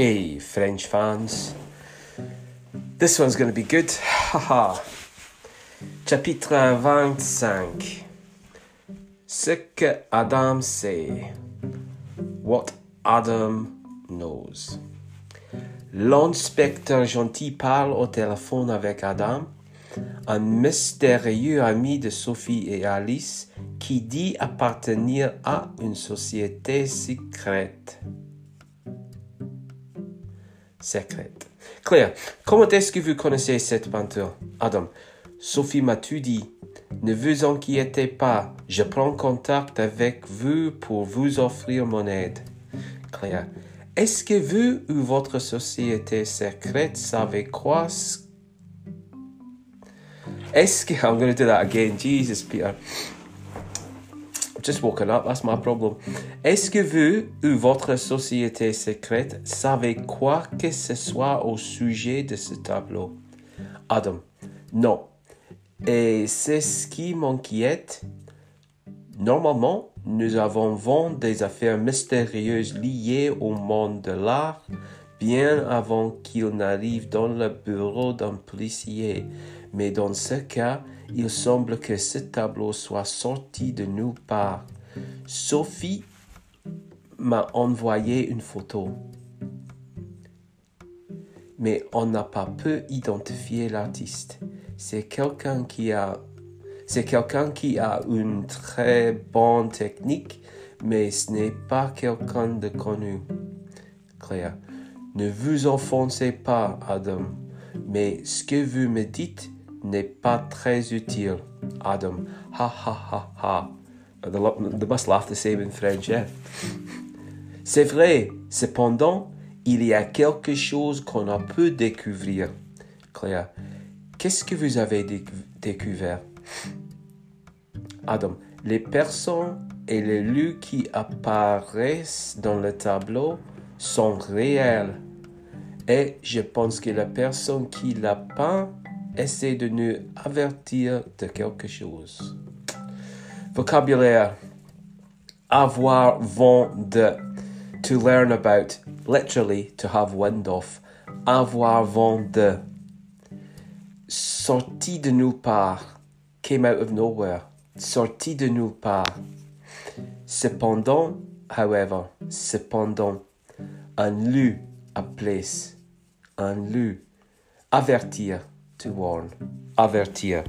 Hey, French fans. This one's going to be good. Haha. Chapitre 25. Ce que Adam sait. What Adam knows. L'inspecteur gentil parle au téléphone avec Adam, un mystérieux ami de Sophie et Alice qui dit appartenir à une société secrète. Secrète. Claire, comment est-ce que vous connaissez cette peinture? Adam, Sophie m'a tout dit. Ne vous inquiétez pas, je prends contact avec vous pour vous offrir mon aide. Claire, est-ce que vous ou votre société secrète savez quoi? Est-ce que, I'm going to do that again, Jesus, Peter. Just woken up, that's my problem. Est-ce que vous ou votre société secrète savez quoi que ce soit au sujet de ce tableau? Adam, non. Et c'est ce qui m'inquiète. Normalement, nous avons vendu des affaires mystérieuses liées au monde de l'art bien avant qu'il n'arrive dans le bureau d'un policier. Mais dans ce cas, il semble que ce tableau soit sorti de nulle part. Sophie m'a envoyé une photo. Mais on n'a pas pu identifier l'artiste. C'est quelqu'un qui a c'est quelqu'un qui a une très bonne technique, mais ce n'est pas quelqu'un de connu. Claire, ne vous enfoncez pas, Adam, mais ce que vous me dites n'est pas très utile. Adam, ha ha ha ha. They must laugh the same in French, yeah. C'est vrai, cependant, il y a quelque chose qu'on a pu découvrir. Claire, qu'est-ce que vous avez découvert? Adam, les personnes et les lieux qui apparaissent dans le tableau sont réels. Et je pense que la personne qui l'a peint essaie de nous avertir de quelque chose. Vocabulaire. Avoir vent de. To learn about. Literally, to have wind of. Avoir vent de. Sorti de nulle part. Came out of nowhere sorti de nulle part. Cependant, however, cependant, un lieu, a place, un lieu, avertir, to warn, avertir.